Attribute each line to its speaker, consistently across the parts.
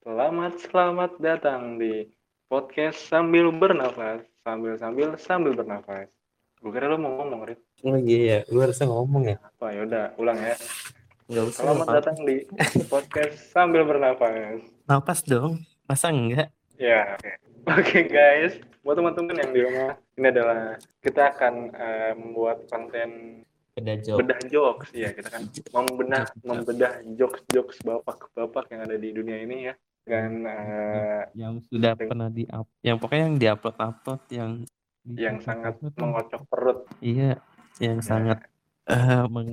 Speaker 1: Selamat selamat datang di podcast sambil bernafas, sambil sambil sambil bernafas. Gue kira lo mau ngomong, Rit.
Speaker 2: Oh iya, gue harusnya ngomong ya.
Speaker 1: Apa ya udah, ulang ya.
Speaker 2: Enggak usah.
Speaker 1: Selamat
Speaker 2: apa.
Speaker 1: datang di podcast sambil bernafas.
Speaker 2: Napas dong. Masa enggak?
Speaker 1: Ya, oke. Oke guys, buat teman-teman yang di rumah, ini adalah kita akan eh, membuat konten
Speaker 2: Beda job.
Speaker 1: bedah jokes ya kita kan membedah
Speaker 2: Jokes.
Speaker 1: membedah jokes jokes bapak-bapak yang ada di dunia ini ya dan eh,
Speaker 2: Yang sudah
Speaker 1: Yang-
Speaker 2: pernah di up. Yang pokoknya yang diupload upload yang
Speaker 1: yang sangat
Speaker 2: Itu-
Speaker 1: mengocok perut
Speaker 2: Iya, yang
Speaker 1: Ya.
Speaker 2: sangat eh meng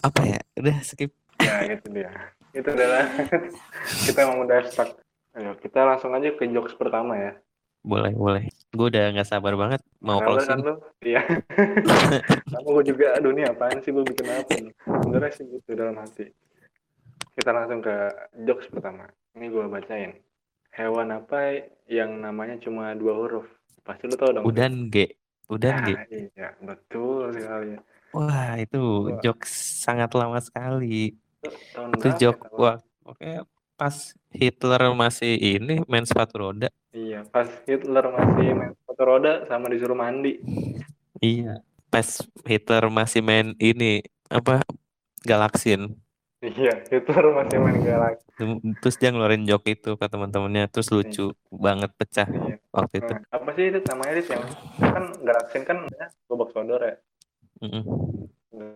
Speaker 2: apa ya? Udah skip.
Speaker 1: ya itu dia itu adalah kita mau udah start ayo kita langsung aja ke jokes pertama ya
Speaker 2: Boleh, boleh. Gue udah nggak sabar banget mau
Speaker 1: kan
Speaker 2: closing.
Speaker 1: lu iya kamu juga aduh nih apaan sih gue bikin apa nih sebenarnya sih gitu dalam hati kita langsung ke jokes pertama ini gue bacain hewan apa yang namanya cuma dua huruf pasti lu tau dong
Speaker 2: Udan G. Udan G.
Speaker 1: Ah, iya betul sekali
Speaker 2: Wah, itu
Speaker 1: Wah.
Speaker 2: jokes sangat lama sekali.
Speaker 1: Itu tahun tahun?
Speaker 2: wah, oke pas Hitler masih ini main sepatu roda.
Speaker 1: Iya, pas Hitler masih main sepatu roda sama disuruh mandi.
Speaker 2: Iya. Pas Hitler masih main ini apa Galaksin.
Speaker 1: Iya, Hitler masih main galak.
Speaker 2: Terus dia ngeluarin joke itu ke teman-temannya terus lucu banget pecah
Speaker 1: Iya.
Speaker 2: waktu itu.
Speaker 1: Nah, apa sih itu namanya itu yang kan galaksin kan ya, gobak sodor ya.
Speaker 2: Mm-mm.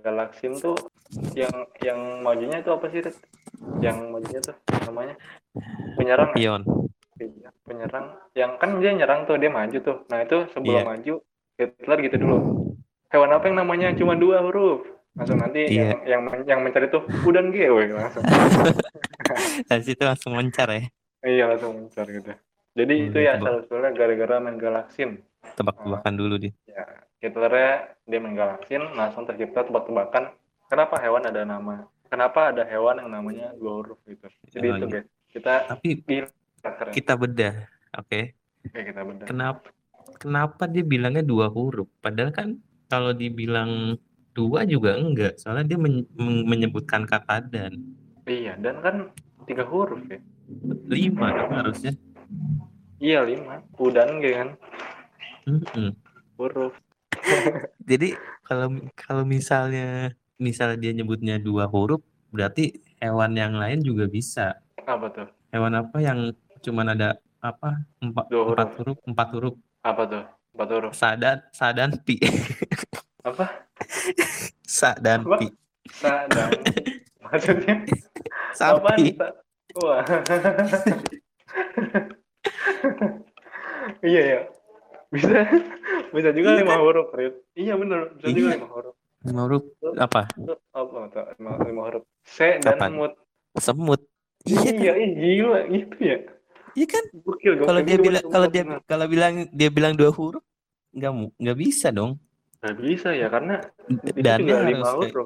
Speaker 1: Galaksin tuh yang yang majunya itu apa sih itu? Yang majunya tuh namanya penyerang. ya?
Speaker 2: Pion.
Speaker 1: Iya, penyerang. Yang kan dia nyerang tuh, dia maju tuh. Nah, itu sebelum
Speaker 2: Iya.
Speaker 1: maju Hitler gitu dulu. Hewan apa yang namanya cuma dua huruf? Langsung nanti
Speaker 2: Iya.
Speaker 1: yang yang yang mencari tuh udan gewe langsung.
Speaker 2: Dari situ langsung mencar ya.
Speaker 1: Iya langsung mencar gitu. Jadi
Speaker 2: Hmm,
Speaker 1: itu ya asal usulnya gara-gara main galaksin.
Speaker 2: Tebak-tebakan dulu dia.
Speaker 1: Ya, Hitlernya dia main galaksin, langsung tercipta tebak-tebakan. Kenapa hewan ada nama? Kenapa ada hewan yang namanya dua huruf gitu? Jadi
Speaker 2: Oh,
Speaker 1: itu
Speaker 2: iya.
Speaker 1: guys. Kita
Speaker 2: Tapi kita bedah. Oke.
Speaker 1: Oke, kita bedah.
Speaker 2: Kenapa kenapa dia bilangnya dua huruf? Padahal kan kalau dibilang dua juga enggak. Soalnya dia men- men- menyebutkan kata dan
Speaker 1: Iya, dan kan tiga huruf ya.
Speaker 2: lima dong harusnya.
Speaker 1: Iya lima. Udan gitu kan
Speaker 2: Mm-mm.
Speaker 1: huruf.
Speaker 2: Jadi kalau kalau misalnya misalnya dia nyebutnya dua huruf, berarti hewan yang lain juga bisa.
Speaker 1: Apa tuh?
Speaker 2: Hewan apa yang cuman ada apa empat,
Speaker 1: Dua huruf.
Speaker 2: empat huruf empat huruf
Speaker 1: Apa tuh? Empat huruf.
Speaker 2: sadan sadan pi
Speaker 1: Apa?
Speaker 2: Sa dan pi
Speaker 1: Sa dan maksudnya apaan?
Speaker 2: sapi
Speaker 1: Sa? Wah. iya ya. Bisa bisa juga
Speaker 2: Iya
Speaker 1: lima
Speaker 2: kan?
Speaker 1: huruf, Rit. Iya bener, bisa juga
Speaker 2: Iya.
Speaker 1: lima huruf.
Speaker 2: lima huruf apa
Speaker 1: apa tuh? Lima, lima huruf. Se dan
Speaker 2: Apaan?
Speaker 1: mut.
Speaker 2: semut iya
Speaker 1: Iya, ih, gila gitu ya.
Speaker 2: iya kan kalau dia bilang kalau dia
Speaker 1: dengar.
Speaker 2: kalau bilang dia bilang dua huruf nggak nggak bisa dong
Speaker 1: Nggak bisa ya, karena
Speaker 2: dannya harus ke,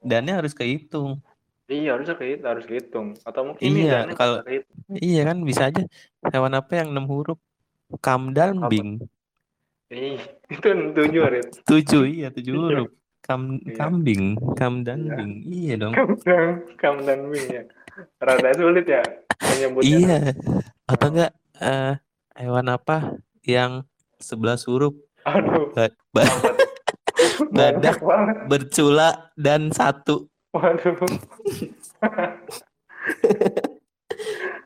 Speaker 2: dannya harus kehitung
Speaker 1: Iya, harusnya kayak harus kehitung. Atau mungkin
Speaker 2: Iya, kalau-
Speaker 1: kehitung.
Speaker 2: iya kan bisa aja hewan apa yang enam huruf kamdalbing
Speaker 1: Ih, itu tujuh, Rit.
Speaker 2: tujuh iya tujuh
Speaker 1: Iya.
Speaker 2: huruf Kam,
Speaker 1: Iya.
Speaker 2: kambing kamdanbing iya dong
Speaker 1: Kamdan, Kamdan Wing ya. Rada sulit ya menyebutnya.
Speaker 2: iya atau enggak eh, hewan apa yang sebelas huruf
Speaker 1: Aduh.
Speaker 2: Ba- ba-? Badak. Bercula dan satu
Speaker 1: Waduh.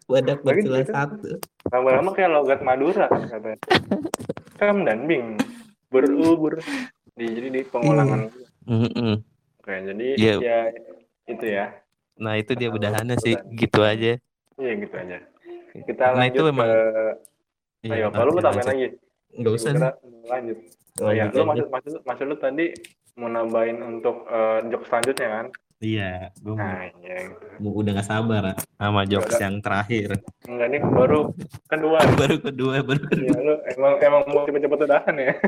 Speaker 2: badak bercula satu
Speaker 1: Lama-lama kayak logat Madura katanya. Kamdan Bing. Berubur. Di, jadi di pengulangan.
Speaker 2: Mm-mm.
Speaker 1: Oke, jadi
Speaker 2: Iya.
Speaker 1: ya itu ya.
Speaker 2: nah itu dia bedahannya sih gitu aja
Speaker 1: Iya gitu aja. Kita
Speaker 2: nah
Speaker 1: lanjut
Speaker 2: itu memang
Speaker 1: ke
Speaker 2: iya,
Speaker 1: ayo, kalau lu mau tambahin lagi?
Speaker 2: Nggak usah
Speaker 1: kira mau lanjut. Oh ya, lu maksud maksud maksud lu tadi mau nambahin untuk eh, jok selanjutnya kan?
Speaker 2: iya gue
Speaker 1: Nah, iya gitu.
Speaker 2: udah gak sabar sama jokes yang terakhir
Speaker 1: Enggak nih baru kedua.
Speaker 2: baru kedua baru kedua
Speaker 1: Iya, lu emang emang mau cepet-cepet udahan ya?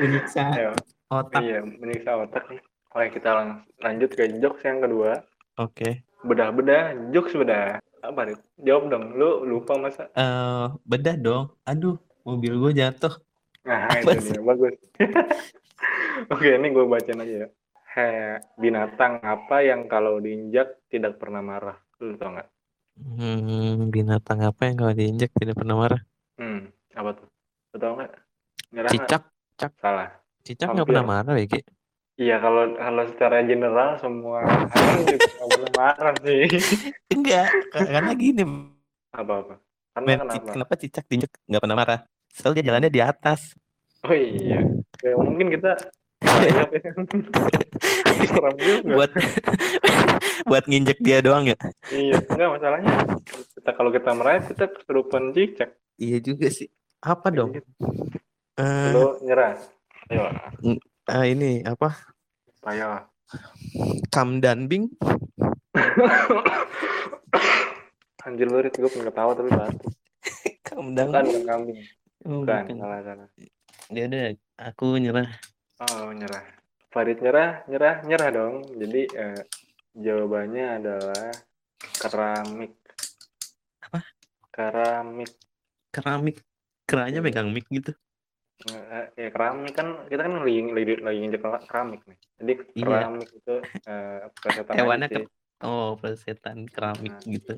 Speaker 2: menyiksa
Speaker 1: Ayo,
Speaker 2: otak
Speaker 1: iya, menyiksa otak nih. Oke, kita lang- lanjut ke jokes yang kedua.
Speaker 2: oke
Speaker 1: Bedah-bedah, jokes bedah. Apa nih? Jawab dong. Lu lupa masa?
Speaker 2: Eh, bedah dong aduh mobil gue jatuh
Speaker 1: Nah,
Speaker 2: Apa
Speaker 1: itu dia. Bagus. Oke, ini gue bacain aja ya. he, binatang apa yang kalau diinjak tidak pernah marah? Lu tau nggak?
Speaker 2: Hmm, binatang apa yang kalau diinjak tidak pernah marah?
Speaker 1: Hmm, apa tuh? Lu tau nggak?
Speaker 2: Cicak, cak,
Speaker 1: Salah.
Speaker 2: cicak nggak pernah marah ya, Ki?
Speaker 1: Iya, kalau kalau secara general semua hewan juga nggak marah sih.
Speaker 2: Enggak, ka- karena gini,
Speaker 1: Apa-apa? Karena
Speaker 2: men,
Speaker 1: kenapa?
Speaker 2: kenapa cicak diinjak nggak pernah marah? Soalnya dia jalannya di atas.
Speaker 1: Oh iya. Ya, mungkin kita ya.
Speaker 2: Buat buat nginjek dia doang ya.
Speaker 1: Iya, enggak masalahnya. Kita kalau kita merayap kita kesurupan cicak.
Speaker 2: Iya juga sih. Apa dong? Eh,
Speaker 1: Lu nyerah. Ayo,
Speaker 2: ah, ini apa?
Speaker 1: Ayo.
Speaker 2: Kamdanbing?
Speaker 1: Anjir lu Rit, gue pengen ketawa tapi batu. Bukan,
Speaker 2: Kamdanbing.
Speaker 1: bukan kambing.
Speaker 2: Oh,
Speaker 1: Bukan,
Speaker 2: bukan.
Speaker 1: salah, salah.
Speaker 2: Ya udah, aku nyerah.
Speaker 1: Oh, nyerah. Farid nyerah, nyerah, nyerah dong. Jadi eh, jawabannya adalah keramik.
Speaker 2: Apa?
Speaker 1: Keramik.
Speaker 2: Keramik. Keranya megang mic gitu.
Speaker 1: Eh, ya keramik kan kita kan lagi lagi lagi nginjek keramik nih. Jadi
Speaker 2: Iya.
Speaker 1: keramik itu eh plesetan
Speaker 2: Hewannya
Speaker 1: sih.
Speaker 2: Oh, plesetan keramik
Speaker 1: Nah,
Speaker 2: gitu.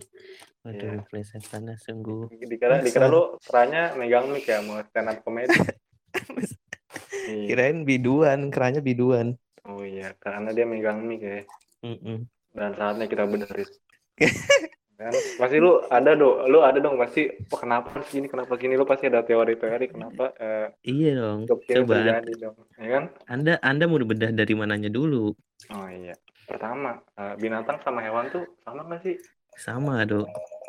Speaker 2: Waduh,
Speaker 1: iya.
Speaker 2: plesetannya sungguh.
Speaker 1: Dikira dikira
Speaker 2: Masa?
Speaker 1: lu keranya megang mic ya mau stand up comedy. Iya.
Speaker 2: Kirain biduan, keranya biduan.
Speaker 1: Oh iya, karena dia megang mic ya.
Speaker 2: Mm-mm.
Speaker 1: Dan saatnya kita benerin. kan pasti lu ada dong lu ada dong pasti oh, kenapa sih ini kenapa gini lu pasti ada teori-teori kenapa eh
Speaker 2: Iya dong. Coba
Speaker 1: dong ya kan
Speaker 2: Anda Anda mau bedah dari mananya dulu?
Speaker 1: oh iya pertama eh, binatang sama hewan tuh sama nggak sih
Speaker 2: Sama, Dok.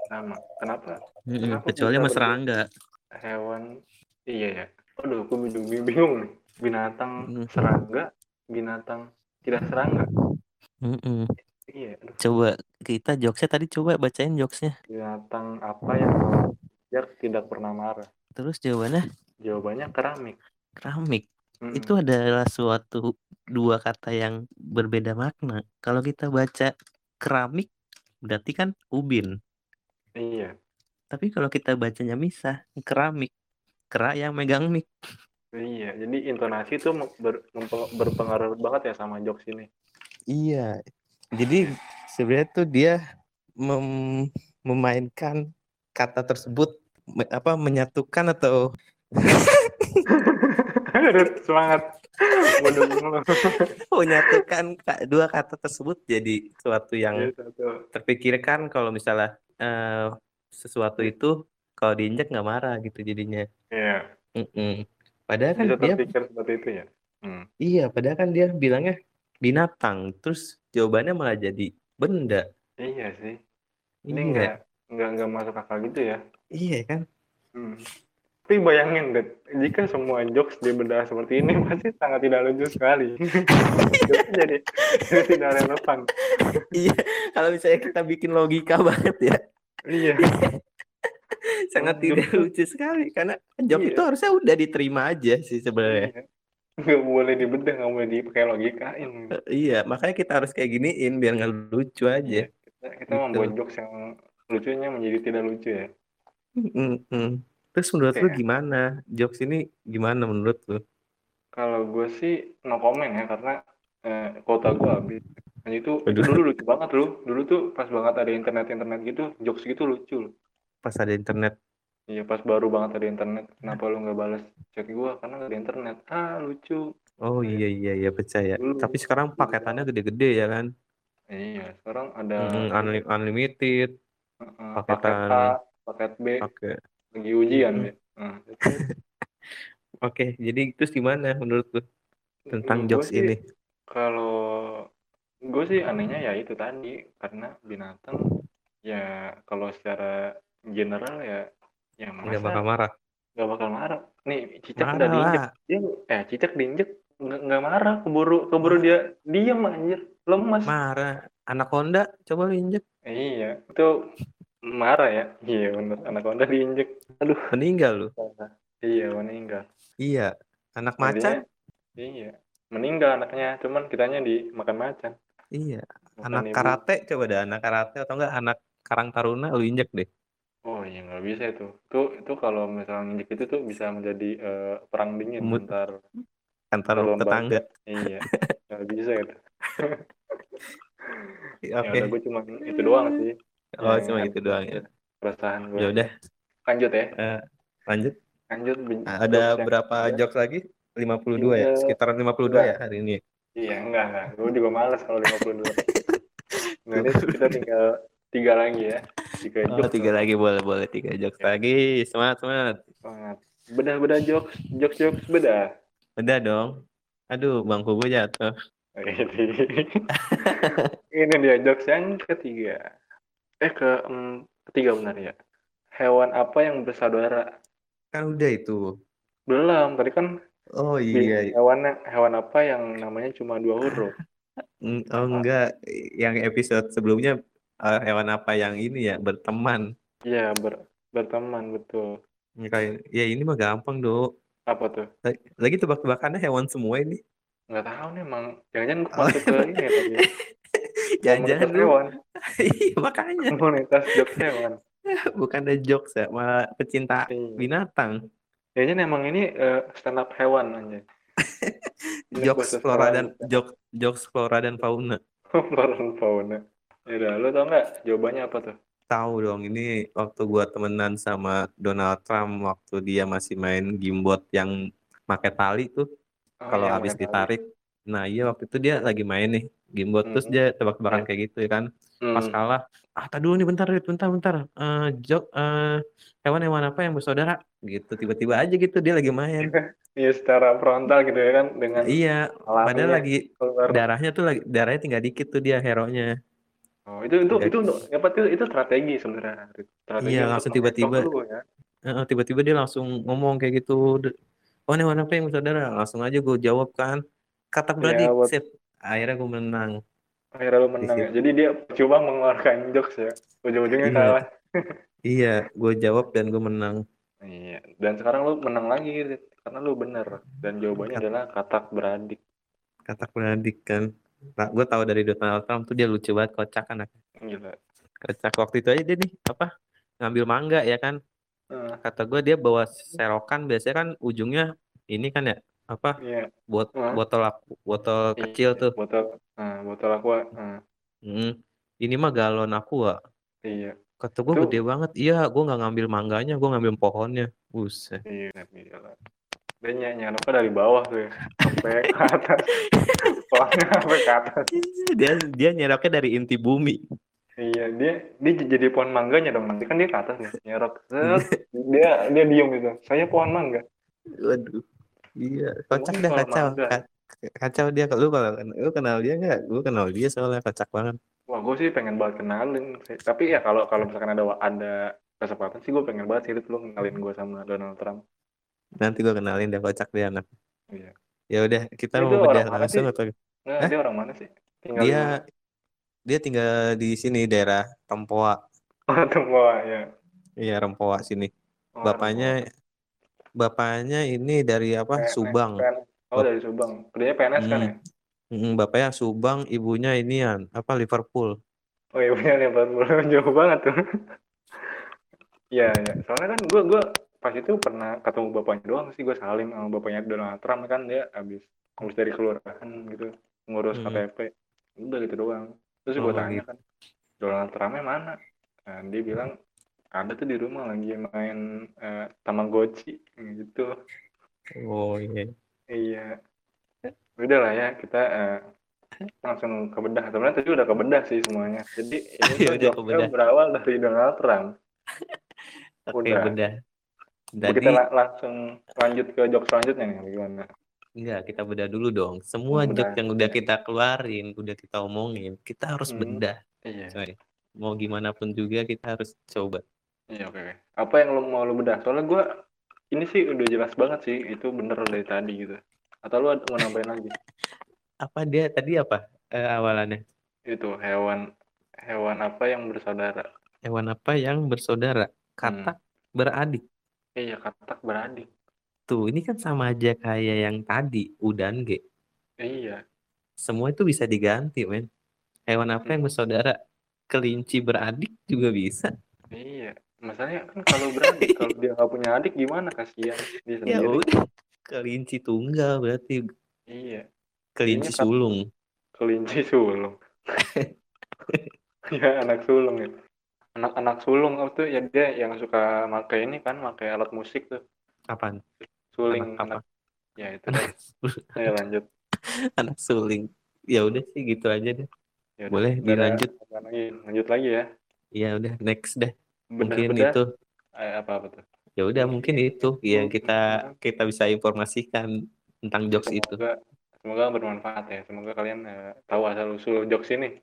Speaker 1: sama kenapa
Speaker 2: Mm-mm,
Speaker 1: Kenapa
Speaker 2: Kecuali
Speaker 1: berbeda?
Speaker 2: serangga.
Speaker 1: hewan iya ya aduh aku bingung, bingung nih binatang
Speaker 2: Hmm.
Speaker 1: serangga binatang tidak serangga
Speaker 2: Mm-mm.
Speaker 1: Iya aduh
Speaker 2: Coba kita jokesnya tadi coba bacain jokesnya.
Speaker 1: binatang apa yang diinjak tidak pernah marah
Speaker 2: Terus jawabannya
Speaker 1: jawabannya keramik
Speaker 2: keramik.
Speaker 1: Mm-mm.
Speaker 2: Itu adalah suatu dua kata yang berbeda makna. Kalau kita baca keramik berarti kan ubin.
Speaker 1: iya
Speaker 2: Tapi kalau kita bacanya misah, keramik. Kera yang megang mic.
Speaker 1: Iya, jadi intonasi itu ber- berpengaruh banget ya sama jokes ini.
Speaker 2: Iya. Jadi sebenarnya tuh dia mem- memainkan kata tersebut me- apa menyatukan atau
Speaker 1: Semangat.
Speaker 2: Menyatukan ka- dua kata tersebut jadi sesuatu
Speaker 1: Iya,
Speaker 2: yang
Speaker 1: satu.
Speaker 2: terpikirkan kalau misalnya eh, sesuatu itu kalau diinjak nggak marah gitu jadinya.
Speaker 1: Iya,
Speaker 2: Mm-mm. Padahal kan
Speaker 1: bisa
Speaker 2: dia
Speaker 1: terpikir seperti itu ya. Hmm.
Speaker 2: iya, padahal kan dia bilangnya binatang, terus jawabannya malah jadi benda.
Speaker 1: Iya sih. Ini
Speaker 2: Iya,
Speaker 1: enggak enggak enggak masuk akal gitu ya.
Speaker 2: iya kan?
Speaker 1: Hmm. Tapi bayangin, deh, jika semua jokes dibedah seperti ini pasti sangat tidak lucu sekali. Jadi, jadi tidak relevan.
Speaker 2: Iya, kalau misalnya kita bikin logika banget ya,
Speaker 1: Iya,
Speaker 2: sangat tidak lucu sekali karena joke
Speaker 1: Iya.
Speaker 2: itu harusnya udah diterima aja sih sebenarnya.
Speaker 1: iya. Nggak boleh dibedah, nggak boleh dipakai logikain.
Speaker 2: Eh, Iya, makanya kita harus kayak giniin biar nggak lucu aja.
Speaker 1: Iya, kita, kita
Speaker 2: Gitu.
Speaker 1: membuat jokes yang lucunya menjadi tidak lucu ya.
Speaker 2: Mm-mm. Terus menurut lu
Speaker 1: Oke.
Speaker 2: gimana? Jokes ini gimana menurut lu?
Speaker 1: Kalau gue sih no comment ya karena eh, kuota gue habis. Dan itu,
Speaker 2: Waduh.
Speaker 1: dulu lucu banget loh. Dulu tuh pas banget ada internet-internet gitu, jokes gitu lucu loh.
Speaker 2: Pas ada internet.
Speaker 1: Iya pas baru banget ada internet, kenapa lu nggak balas chat gue? Karena nggak ada internet. Ah lucu.
Speaker 2: Oh
Speaker 1: Iya.
Speaker 2: iya iya percaya.
Speaker 1: Dulu.
Speaker 2: Tapi sekarang paketannya gede-gede ya kan?
Speaker 1: Iya sekarang ada
Speaker 2: Mm, unli- unlimited,
Speaker 1: eh,
Speaker 2: paketan.
Speaker 1: paket A, paket B,
Speaker 2: Oke.
Speaker 1: lagi ujian
Speaker 2: Mm.
Speaker 1: Nah, itu
Speaker 2: Oke, jadi terus gimana menurut lu tentang jokes
Speaker 1: sih,
Speaker 2: ini?
Speaker 1: Kalau gue sih anehnya ya itu tadi karena binatang ya kalau secara general ya ya
Speaker 2: Nggak
Speaker 1: masa
Speaker 2: bakal marah.
Speaker 1: nggak bakal marah. Nih cicak udah
Speaker 2: Marah
Speaker 1: diinjek
Speaker 2: lah.
Speaker 1: dia eh cicak diinjek nggak nggak marah keburu keburu dia diam anjir lemas.
Speaker 2: Marah. Anaconda coba lu injek.
Speaker 1: Iya itu marah ya. Iya bener anaconda diinjek. Aduh
Speaker 2: Meninggal lu.
Speaker 1: iya meninggal.
Speaker 2: Iya. Anak
Speaker 1: Jadinya,
Speaker 2: macan?
Speaker 1: Iya meninggal anaknya cuman kitanya dimakan macan.
Speaker 2: Iya.
Speaker 1: Bukan
Speaker 2: Anak
Speaker 1: ibu.
Speaker 2: karate coba deh anak karate atau enggak anak karang taruna lu injek deh.
Speaker 1: Oh iya nggak bisa itu. Itu itu kalau misalnya nginjek itu tuh bisa menjadi eh, perang dingin
Speaker 2: Mut-
Speaker 1: antar
Speaker 2: Antar
Speaker 1: Kalau
Speaker 2: tetangga.
Speaker 1: Iya nggak bisa itu. ya
Speaker 2: Oke.
Speaker 1: udah gue cuma itu doang sih
Speaker 2: Oh,
Speaker 1: yang
Speaker 2: cuma itu doang ya.
Speaker 1: perasaan gue
Speaker 2: Ya udah,
Speaker 1: lanjut ya
Speaker 2: eh, lanjut.
Speaker 1: lanjut ben-
Speaker 2: Ada
Speaker 1: jokes yang
Speaker 2: berapa
Speaker 1: kedua.
Speaker 2: jokes lagi? 52 ya?
Speaker 1: Tinggal-
Speaker 2: Sekitaran 52
Speaker 1: enggak.
Speaker 2: ya hari ini.
Speaker 1: iya enggak enggak gue juga males kalau 52 nah ini kita tinggal tiga lagi ya tiga
Speaker 2: Oh,
Speaker 1: jokes
Speaker 2: tiga lagi boleh boleh tiga jokes lagi. Semangat semangat.
Speaker 1: Semangat. bedah bedah jokes jokes jokes bedah
Speaker 2: Udah dong. Aduh, bangku gue jatuh.
Speaker 1: ini dia jokes yang ketiga eh ke em, ketiga benar ya hewan apa yang bersaudara
Speaker 2: Kan udah itu.
Speaker 1: belum tadi kan
Speaker 2: Oh iya.
Speaker 1: hewan hewan apa yang namanya cuma dua huruf
Speaker 2: Mm, Oh enggak, yang episode sebelumnya eh, hewan apa yang ini ya berteman.
Speaker 1: iya ber, berteman betul
Speaker 2: Ya, Kayak ya ini mah gampang dok.
Speaker 1: apa tuh
Speaker 2: Lagi, lagi tebak-tebakannya hewan semua ini.
Speaker 1: nggak tahu nih emang jangan-jangan masuk ke ini ya tadi
Speaker 2: Jangan-jangan
Speaker 1: komunitas
Speaker 2: lu.
Speaker 1: hewan
Speaker 2: Iya makanya.
Speaker 1: komunitas jokes hewan
Speaker 2: Bukan ada jokes ya, malah pecinta
Speaker 1: Iya.
Speaker 2: binatang.
Speaker 1: Kayaknya emang ini eh, stand up hewan aja.
Speaker 2: Jokes flora dan jokes jokes flora dan fauna.
Speaker 1: Flora dan fauna. Yaudah, lu tau nggak jawabannya apa tuh?
Speaker 2: Tahu dong, ini waktu gua temenan sama Donald Trump waktu dia masih main gimbot yang pakai tali tuh.
Speaker 1: Oh,
Speaker 2: kalau
Speaker 1: iya,
Speaker 2: habis
Speaker 1: pakai tali.
Speaker 2: ditarik. Nah iya waktu itu dia lagi main nih gimbot terus
Speaker 1: Mhm.
Speaker 2: dia tebak-tebakan kayak gitu ya kan. Pas
Speaker 1: Hmm.
Speaker 2: kalah, ah tadi dulu nih bentar bentar bentar. Eh jok eh hewan-hewan apa yang bersaudara? Gitu tiba-tiba aja gitu dia lagi main.
Speaker 1: Iya secara frontal gitu ya kan dengan
Speaker 2: iya, padahal lagi
Speaker 1: keluar.
Speaker 2: darahnya tuh lagi darahnya tinggal dikit tuh dia hero-nya.
Speaker 1: Oh, itu itu
Speaker 2: Jadi-
Speaker 1: itu untuk apa itu itu strategi sebenarnya. Strategi
Speaker 2: Iya, langsung tiba-tiba.
Speaker 1: ya.
Speaker 2: Tiba-tiba dia langsung ngomong kayak gitu. Oh ini hewan apa yang bersaudara? Langsung aja gue jawab kan. Katak beradik,
Speaker 1: Iya, buat-
Speaker 2: sip. Akhirnya gue menang.
Speaker 1: Akhirnya lu menang ya. Jadi dia coba mengeluarkan jokes ya. Ujung-ujungnya
Speaker 2: Iya.
Speaker 1: kalah.
Speaker 2: Iya, gue jawab dan gue menang.
Speaker 1: Iya. Dan sekarang lu menang lagi karena lu bener dan jawabannya
Speaker 2: Kat-
Speaker 1: adalah katak beradik.
Speaker 2: Katak beradik kan. Nah, gue tahu dari Donald Trump tuh dia lucu banget, kocak kan.
Speaker 1: Gila.
Speaker 2: Kocak waktu itu aja dia nih apa ngambil mangga ya kan.
Speaker 1: Eh,
Speaker 2: Kata gue dia bawa serokan biasanya kan ujungnya ini kan ya apa
Speaker 1: iya.
Speaker 2: bot
Speaker 1: Hah?
Speaker 2: botol aku- botol kecil
Speaker 1: Iya,
Speaker 2: tuh.
Speaker 1: Botol, nah, botol aqua. Nah,
Speaker 2: Hmm. Ini mah galon aqua.
Speaker 1: iya.
Speaker 2: Kata gue gede banget. Iya, gue nggak ngambil mangganya, gue ngambil pohonnya. Buset.
Speaker 1: Iya, gila. Dia ny- nyarapnya dari bawah tuh ya, sampai ke atas. Pohonnya sampai ke atas.
Speaker 2: dia dia nyerapnya dari inti bumi.
Speaker 1: Iya, dia dia jadi pohon mangganya dong. Nanti kan dia ke atas nih, nyerap. Set, dia dia diem gitu. Saya pohon mangga.
Speaker 2: Waduh. Iya, kocak dah kacau.
Speaker 1: mangga.
Speaker 2: Kacau dia lu kalau lu kenal dia nggak? Gue kenal dia soalnya kocak banget.
Speaker 1: Wah, gue sih pengen banget kenalin. Tapi ya kalau kalau misalkan ada ada kesempatan sih gue pengen banget sih lu kenalin gue sama Donald Trump.
Speaker 2: Nanti gue kenalin dia kocak dia anak.
Speaker 1: Iya.
Speaker 2: Ya udah, kita mau bedah langsung atau
Speaker 1: Nah,
Speaker 2: Hah?
Speaker 1: dia orang mana sih? Tinggal
Speaker 2: dia dia tinggal di sini daerah Rempoa.
Speaker 1: di? Oh, Tempoa, ya.
Speaker 2: Iya, Rempoa sini.
Speaker 1: Oh,
Speaker 2: Bapaknya bapaknya ini dari apa?
Speaker 1: PNS,
Speaker 2: Subang.
Speaker 1: PNS. Oh, dari Subang. Kerjanya PNS kan ya?
Speaker 2: Mm, bapaknya Subang, ibunya inian apa Liverpool.
Speaker 1: Oh iya punya Liverpool jauh banget tuh. Iya ya. Soalnya kan gue gue pas itu pernah ketemu bapaknya doang sih gue salim sama bapaknya Donald Trump kan dia habis habis dari kelurahan gitu ngurus
Speaker 2: Hmm.
Speaker 1: KTP. Udah gitu doang. Terus gue
Speaker 2: Oh,
Speaker 1: tanya kan Donald Trumpnya mana? Nah, dia bilang ada tuh di rumah lagi main eh, Tamagotchi gitu.
Speaker 2: Oh iya.
Speaker 1: Iya. Udah lah ya kita eh, langsung ke bedah. Sebenarnya tadi udah ke bedah sih semuanya. Jadi ini
Speaker 2: Iya,
Speaker 1: tuh berawal dari Donald Trump.
Speaker 2: Oke,
Speaker 1: Udah.
Speaker 2: bedah.
Speaker 1: Kita
Speaker 2: Jadi
Speaker 1: la- langsung lanjut ke jokes selanjutnya nih gimana?
Speaker 2: enggak kita bedah dulu dong. Semua
Speaker 1: Hmm,
Speaker 2: jok
Speaker 1: bedah.
Speaker 2: yang udah kita keluarin, udah kita omongin, kita harus
Speaker 1: Hmm.
Speaker 2: bedah.
Speaker 1: Iya.
Speaker 2: Mau gimana pun juga kita harus coba.
Speaker 1: Iya oke. oke. Apa yang lo mau lo bedah? Soalnya gue ini sih udah jelas banget sih itu bener dari tadi gitu. Atau lo mau nambahin lagi?
Speaker 2: Apa dia tadi apa eh, awalannya?
Speaker 1: Itu hewan hewan apa yang bersaudara?
Speaker 2: Hewan apa yang bersaudara? Katak beradik.
Speaker 1: Iya katak beradik.
Speaker 2: Tuh, ini kan sama aja kayak yang tadi, udan G.
Speaker 1: Iya.
Speaker 2: Semua itu bisa diganti, men. Hewan apa yang bersaudara? Kelinci beradik juga bisa.
Speaker 1: Iya. Masalahnya kan kalau beradik kalau dia nggak punya adik gimana kasihan dia
Speaker 2: Ya
Speaker 1: sendiri.
Speaker 2: udah, kelinci tunggal berarti
Speaker 1: Iya.
Speaker 2: kelinci sulung.
Speaker 1: kelinci sulung ya anak sulung ya anak-anak sulung tuh ya dia yang suka pakai ini kan pakai alat musik tuh
Speaker 2: Apaan?
Speaker 1: suling
Speaker 2: Anak apa?
Speaker 1: anak ya itu deh Ayo lanjut
Speaker 2: Anak suling. Ya udah sih gitu aja deh.
Speaker 1: ya udah.
Speaker 2: Boleh dilanjut.
Speaker 1: lagi lanjut lagi ya
Speaker 2: Ya udah next deh. Mungkin
Speaker 1: bedah-bedah
Speaker 2: itu.
Speaker 1: eh, apa apa tuh
Speaker 2: Ya udah mungkin itu yang kita kita bisa informasikan tentang jokes itu.
Speaker 1: semoga semoga bermanfaat ya semoga kalian eh, tahu asal usul jokes ini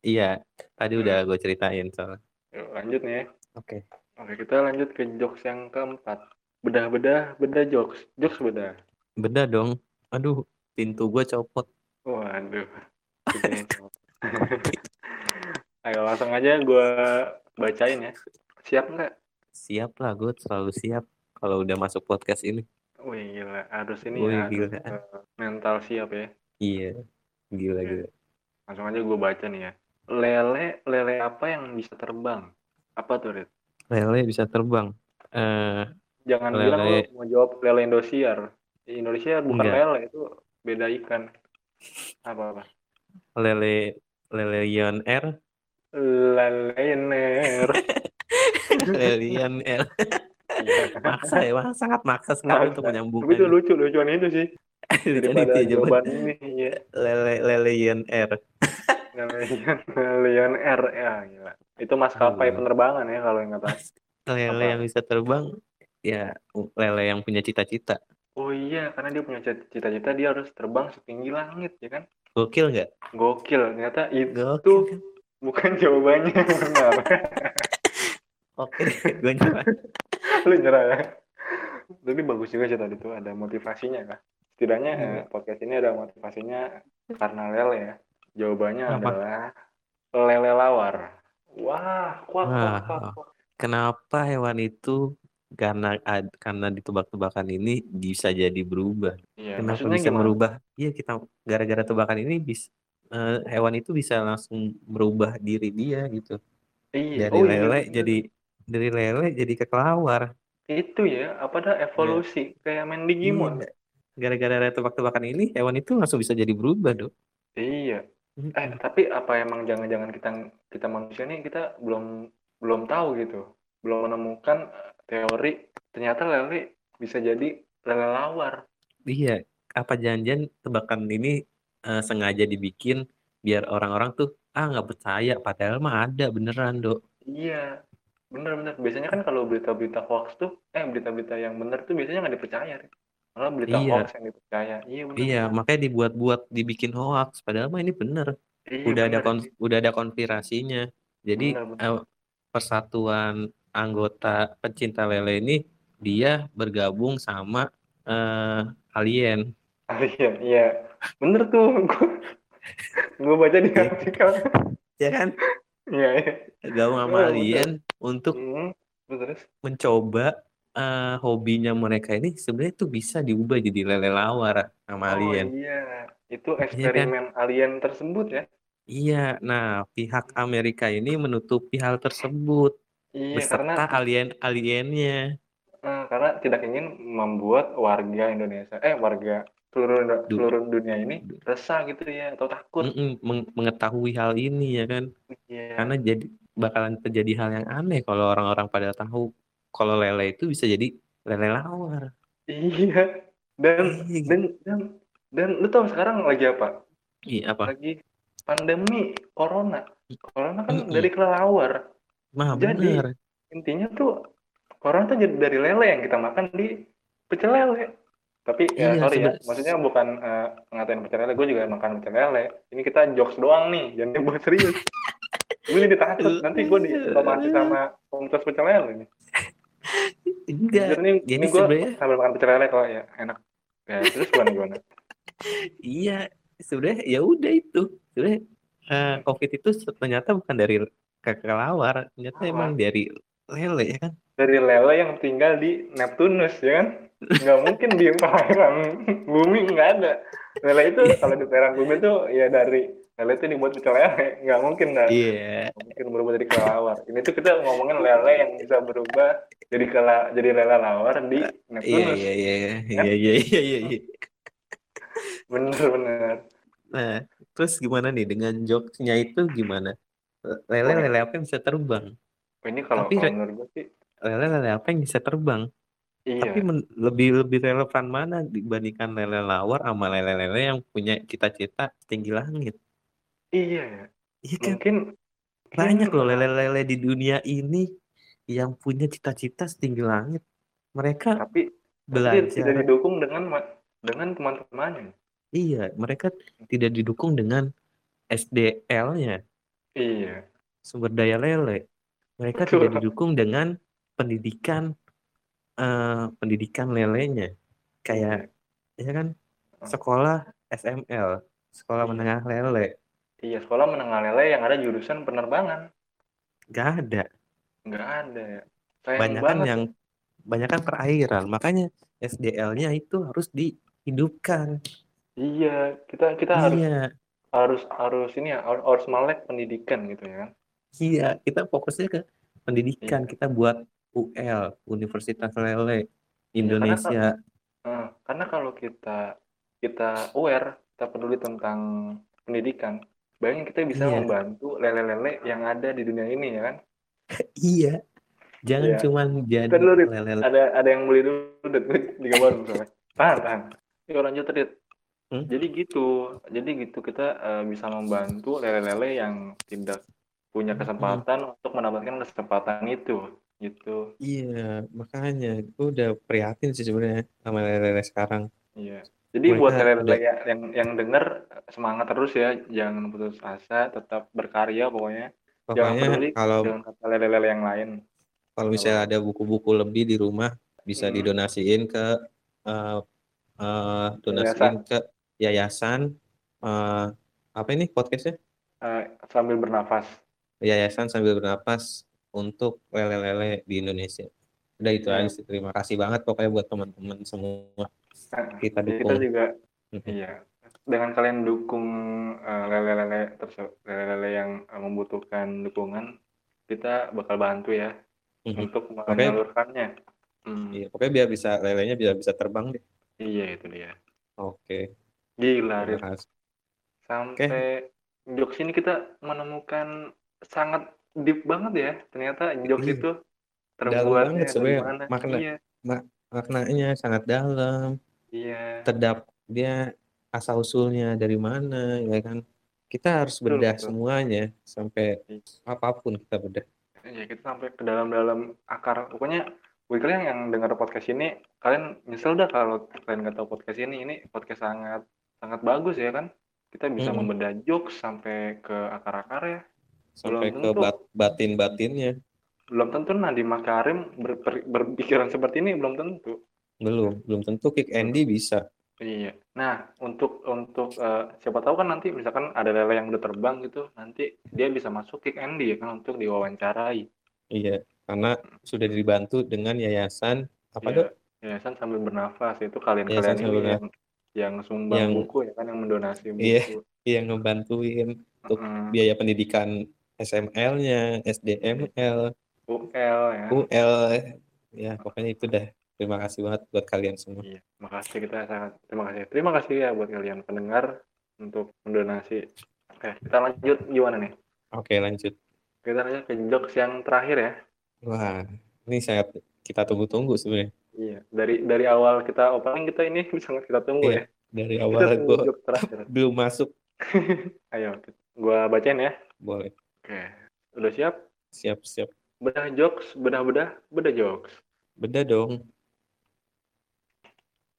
Speaker 2: Iya, tadi
Speaker 1: Hmm.
Speaker 2: udah gue ceritain soalnya.
Speaker 1: Yuk, lanjut nih ya
Speaker 2: Oke.
Speaker 1: oke kita lanjut ke jokes yang keempat bedah-bedah bedah jokes jokes bedah
Speaker 2: Beda dong. Aduh, pintu gue copot.
Speaker 1: waduh ayo langsung aja gue bacain ya siap nggak
Speaker 2: Siap lah, gue selalu siap kalau udah masuk podcast ini.
Speaker 1: Wih gila, harus ini
Speaker 2: Wih,
Speaker 1: ya, harus
Speaker 2: gila.
Speaker 1: eh, mental siap ya.
Speaker 2: Iya, gila
Speaker 1: Oke.
Speaker 2: gila.
Speaker 1: Langsung aja gue baca nih ya. Lele, lele apa yang bisa terbang? Apa tuh, Rit?
Speaker 2: Lele bisa terbang. Eh,
Speaker 1: Jangan
Speaker 2: Lele.
Speaker 1: bilang lu mau jawab lele Indosiar. Di Indonesia bukan
Speaker 2: Enggak.
Speaker 1: lele, itu beda ikan. Apa-apa?
Speaker 2: lele lele Lion Air,
Speaker 1: Lelener.
Speaker 2: Air.
Speaker 1: Iya.
Speaker 2: Maksa ya, Bang. sangat maksa sekali untuk
Speaker 1: Tapi itu
Speaker 2: menyambungkan.
Speaker 1: lucu, lucuan itu sih. Daripada
Speaker 2: ya,
Speaker 1: jawaban ini. Iya.
Speaker 2: Lele lele Lion
Speaker 1: Lelean Air. Ya, gila. Itu maskapai penerbangan ya kalau yang kata.
Speaker 2: Lele yang bisa terbang, ya lele yang punya cita-cita.
Speaker 1: Oh iya, karena dia punya cita-cita dia harus terbang setinggi langit, ya kan?
Speaker 2: Gokil nggak?
Speaker 1: Gokil, ternyata itu
Speaker 2: Gokil kan?
Speaker 1: bukan jawabannya benar.
Speaker 2: Oke, gue nyerah.
Speaker 1: Lu nyerah ya. Tapi bagus juga sih tadi tuh ada motivasinya kan. Setidaknya
Speaker 2: Iya.
Speaker 1: eh, podcast ini ada motivasinya karena lele ya. Jawabannya
Speaker 2: Apa?
Speaker 1: adalah lele lawar. Wah, kuak, kuak,
Speaker 2: Wah.
Speaker 1: kuak, kuak.
Speaker 2: Kenapa hewan itu karena karena ditebak-tebakan ini bisa jadi berubah?
Speaker 1: Iya,
Speaker 2: Kenapa
Speaker 1: maksudnya
Speaker 2: bisa
Speaker 1: gimana?
Speaker 2: merubah? Iya kita gara-gara tebakan ini bisa hewan itu bisa langsung merubah diri dia gitu.
Speaker 1: Iya,
Speaker 2: Dari
Speaker 1: oh iya,
Speaker 2: lele
Speaker 1: bener.
Speaker 2: jadi dari lele jadi ke kelawar.
Speaker 1: itu ya, apa dah evolusi kayak main Digimon.
Speaker 2: Iya. Gara-gara tebak-tebakan ini hewan itu langsung bisa jadi berubah dong.
Speaker 1: Iya. Eh, tapi apa emang jangan-jangan kita kita manusia nih kita belum belum tahu gitu, belum menemukan eh, teori ternyata lele bisa jadi lele lawar.
Speaker 2: Iya, apa janjian tebakan ini eh, sengaja dibikin biar orang-orang tuh ah nggak percaya padahal mah ada beneran dok.
Speaker 1: Iya, bener-bener. Biasanya kan kalau berita-berita hoax tuh, eh berita-berita yang bener tuh biasanya nggak dipercaya. Rit. Malah berita
Speaker 2: Iya.
Speaker 1: hoax yang dipercaya. Iya bener.
Speaker 2: Iya, makanya dibuat-buat dibikin hoax padahal mah ini bener.
Speaker 1: Iya,
Speaker 2: Udah ada kon- udah ada konspirasinya. Jadi
Speaker 1: Bener, bener.
Speaker 2: eh, persatuan anggota pecinta lele ini dia bergabung sama eh, alien.
Speaker 1: Iya, iya. Bener tuh. Gue baca di
Speaker 2: Iya.
Speaker 1: artikel.
Speaker 2: Ya kan?
Speaker 1: Iya, iya.
Speaker 2: Gabung sama
Speaker 1: bener.
Speaker 2: alien untuk
Speaker 1: Hmm, terus?
Speaker 2: mencoba eh, hobinya mereka ini sebenarnya tuh bisa diubah jadi lele lawar sama
Speaker 1: Oh
Speaker 2: alien.
Speaker 1: iya, itu eksperimen alien tersebut ya.
Speaker 2: Iya, nah pihak Amerika ini menutupi hal tersebut
Speaker 1: Iya, karena
Speaker 2: beserta alien-aliennya.
Speaker 1: eh, karena tidak ingin membuat warga Indonesia, eh warga seluruh
Speaker 2: Du-
Speaker 1: seluruh dunia ini resah gitu ya atau takut.
Speaker 2: Meng- mengetahui hal ini ya kan,
Speaker 1: Iya.
Speaker 2: karena jadi bakalan terjadi hal yang aneh kalau orang-orang pada tahu kalau lele itu bisa jadi lele lawar.
Speaker 1: Iya. Dan
Speaker 2: Iya,
Speaker 1: dan dan dan lu tahu sekarang lagi apa?
Speaker 2: Iya apa?
Speaker 1: Lagi pandemi corona. Corona kan
Speaker 2: Mm-mm.
Speaker 1: dari kelelawar.
Speaker 2: Mah
Speaker 1: Jadi,
Speaker 2: bener.
Speaker 1: Intinya tuh corona tuh jadi dari lele yang kita makan di pecel lele. Tapi ya
Speaker 2: Iya,
Speaker 1: sorry ya, maksudnya bukan eh, ngatain pecel lele, gue juga makan pecel lele. Ini kita jokes doang nih, jangan dibuat serius. gue jadi takut, nanti gue diinformasi sama komunitas pecel lele nih.
Speaker 2: Enggak.
Speaker 1: Jadi ini gue
Speaker 2: sebenarnya
Speaker 1: sambil makan pecel lele kalau ya enak. Ya terus gimana gimana?
Speaker 2: iya, sebenarnya ya udah itu. Sebenarnya eh, COVID itu ternyata bukan dari ke- kelawar, ternyata
Speaker 1: Apa?
Speaker 2: emang dari lele ya kan.
Speaker 1: Dari lele yang tinggal di Neptunus ya kan? Nggak mungkin di perairan bumi nggak ada. Lele itu kalau di perairan bumi tuh ya dari lele itu dibuat pecel lele, nggak mungkin dah.
Speaker 2: Iya.
Speaker 1: Nggak mungkin berubah jadi kelelawar. Ini tuh kita ngomongin lele yang bisa berubah jadi kela jadi lele lawar di
Speaker 2: Iya
Speaker 1: Neptunus.
Speaker 2: iya iya
Speaker 1: Kan?
Speaker 2: iya iya iya iya. iya.
Speaker 1: Bener bener.
Speaker 2: Nah, Terus gimana nih dengan jokesnya itu gimana? Lele
Speaker 1: Wah,
Speaker 2: lele apa yang bisa terbang?
Speaker 1: ini kalau
Speaker 2: Tapi
Speaker 1: kalau menurut gue sih
Speaker 2: lele lele apa yang bisa terbang? Tapi
Speaker 1: iya
Speaker 2: men- lebih lebih relevan mana dibandingkan lele lawar sama lele lele yang punya cita-cita tinggi langit?
Speaker 1: Iya ya
Speaker 2: Iya kan?
Speaker 1: mungkin
Speaker 2: Banyak loh lele-lele di dunia ini yang punya cita-cita setinggi langit. Mereka
Speaker 1: tapi tapi tidak
Speaker 2: belajar.
Speaker 1: didukung dengan dengan teman-temannya
Speaker 2: Iya, mereka tidak didukung dengan SDL-nya,
Speaker 1: iya
Speaker 2: sumber daya lele. Mereka
Speaker 1: Betul.
Speaker 2: tidak didukung dengan pendidikan eh, pendidikan lelenya. Kayak ya kan sekolah SML, sekolah
Speaker 1: Iya.
Speaker 2: menengah lele.
Speaker 1: Iya sekolah menengah lele yang ada jurusan penerbangan
Speaker 2: Gak ada.
Speaker 1: nggak ada ya sayang
Speaker 2: Banyak kan
Speaker 1: banget
Speaker 2: yang banyak kan perairan. Makanya SDL-nya itu harus dihidupkan.
Speaker 1: iya kita kita harus
Speaker 2: Iya,
Speaker 1: harus harus ini ya harus, harus melek pendidikan gitu ya kan
Speaker 2: iya. Kita fokusnya ke pendidikan.
Speaker 1: Iya.
Speaker 2: Kita buat UL, Universitas Lele
Speaker 1: Iya,
Speaker 2: Indonesia.
Speaker 1: Eh, karena kalau kita kita aware kita peduli tentang pendidikan bayangin kita bisa
Speaker 2: Iya.
Speaker 1: membantu lele-lele yang ada di dunia ini ya kan
Speaker 2: Iya. Jangan
Speaker 1: Iya.
Speaker 2: cuman jadi
Speaker 1: Kan Rit,
Speaker 2: lele.
Speaker 1: ada ada yang beli dulu dan juga baru misalnya tahan tahan yuk lanjut Rit
Speaker 2: Hmm?
Speaker 1: jadi gitu jadi gitu kita eh, bisa membantu lele-lele yang tidak punya
Speaker 2: Hmm.
Speaker 1: kesempatan untuk mendapatkan kesempatan itu gitu
Speaker 2: Iya, makanya gue udah prihatin sih sebenarnya sama lele sekarang.
Speaker 1: iya jadi
Speaker 2: Mereka
Speaker 1: buat lele-lele
Speaker 2: udah-
Speaker 1: yang yang yang denger semangat terus ya jangan putus asa tetap berkarya pokoknya jangan
Speaker 2: Pokoknya
Speaker 1: peduli
Speaker 2: kalau
Speaker 1: kata lele-lele yang lain
Speaker 2: kalau misalnya ada buku-buku lebih di rumah bisa
Speaker 1: Hmm.
Speaker 2: didonasiin ke eh eh, donasiin ke yayasan eh apa ini podcastnya?
Speaker 1: Eh, sambil bernafas
Speaker 2: Yayasan sambil bernapas untuk lele-lele di Indonesia. Udah itu
Speaker 1: Iya.
Speaker 2: aja sih. Terima kasih banget pokoknya buat teman-teman semua kita
Speaker 1: jadi
Speaker 2: dukung.
Speaker 1: kita juga iya dengan kalian dukung eh, lele-lele tersebut lele-lele yang eh, membutuhkan dukungan kita bakal bantu ya untuk menyalurkannya Hmm,
Speaker 2: Iya, pokoknya biar bisa lelenya biar bisa terbang deh.
Speaker 1: iya itu dia
Speaker 2: Oke.
Speaker 1: gila
Speaker 2: Terima
Speaker 1: Rit.
Speaker 2: kasih.
Speaker 1: sampai jokes ini kita menemukan sangat deep banget ya ternyata jokes
Speaker 2: Iya.
Speaker 1: itu terbuatnya
Speaker 2: banget
Speaker 1: dari
Speaker 2: sebenarnya
Speaker 1: mana
Speaker 2: makna
Speaker 1: iya
Speaker 2: maknanya sangat dalam.
Speaker 1: Iya
Speaker 2: Terdap dia asal usulnya dari mana ya kan. Kita harus
Speaker 1: Betul,
Speaker 2: bedah
Speaker 1: betul.
Speaker 2: semuanya sampai
Speaker 1: Iya.
Speaker 2: apa pun kita bedah.
Speaker 1: ya kita sampai ke dalam-dalam akar pokoknya buat kalian yang dengar podcast ini kalian nyesel dah kalau kalian nggak tahu podcast ini ini podcast sangat sangat bagus ya kan kita bisa
Speaker 2: Mm-mm.
Speaker 1: membedah jokes sampai ke akar-akar ya
Speaker 2: Sampai
Speaker 1: Belum
Speaker 2: ke
Speaker 1: tentu.
Speaker 2: bat- batin-batinnya.
Speaker 1: belum tentu Nadiem Makarim ber- ber- berpikiran seperti ini belum tentu
Speaker 2: Belum, belum tentu kick Andy bisa.
Speaker 1: iya nah untuk untuk eh, siapa tahu kan nanti misalkan ada lele yang udah terbang gitu nanti dia bisa masuk kick Andy ya kan untuk diwawancarai
Speaker 2: Iya, karena sudah dibantu dengan yayasan apa
Speaker 1: Iya,
Speaker 2: dok?
Speaker 1: yayasan sambil bernafas itu kalian-kalian ini yang yang sumbang
Speaker 2: Yang-
Speaker 1: buku ya kan yang mendonasi buku
Speaker 2: Iya. Yang ngebantuin untuk
Speaker 1: Mm,
Speaker 2: biaya pendidikan SML-nya, SDML,
Speaker 1: UL ya
Speaker 2: UL, ya pokoknya itu dah. Terima kasih banget buat kalian semua.
Speaker 1: iya makasih kita sangat terima kasih terima kasih ya buat kalian pendengar untuk mendonasi oke kita lanjut gimana nih
Speaker 2: Oke lanjut.
Speaker 1: kita lanjut ke jokes yang terakhir ya
Speaker 2: Wah, ini sangat kita tunggu-tunggu sebenarnya.
Speaker 1: iya dari dari awal kita opening kita ini sangat kita tunggu
Speaker 2: Iya,
Speaker 1: ya
Speaker 2: Dari
Speaker 1: kita
Speaker 2: awal
Speaker 1: jokes terakhir
Speaker 2: belum masuk.
Speaker 1: ayo gua bacain ya
Speaker 2: Boleh.
Speaker 1: oke udah siap
Speaker 2: Siap-siap.
Speaker 1: bedah jokes bedah bedah bedah jokes
Speaker 2: Beda dong.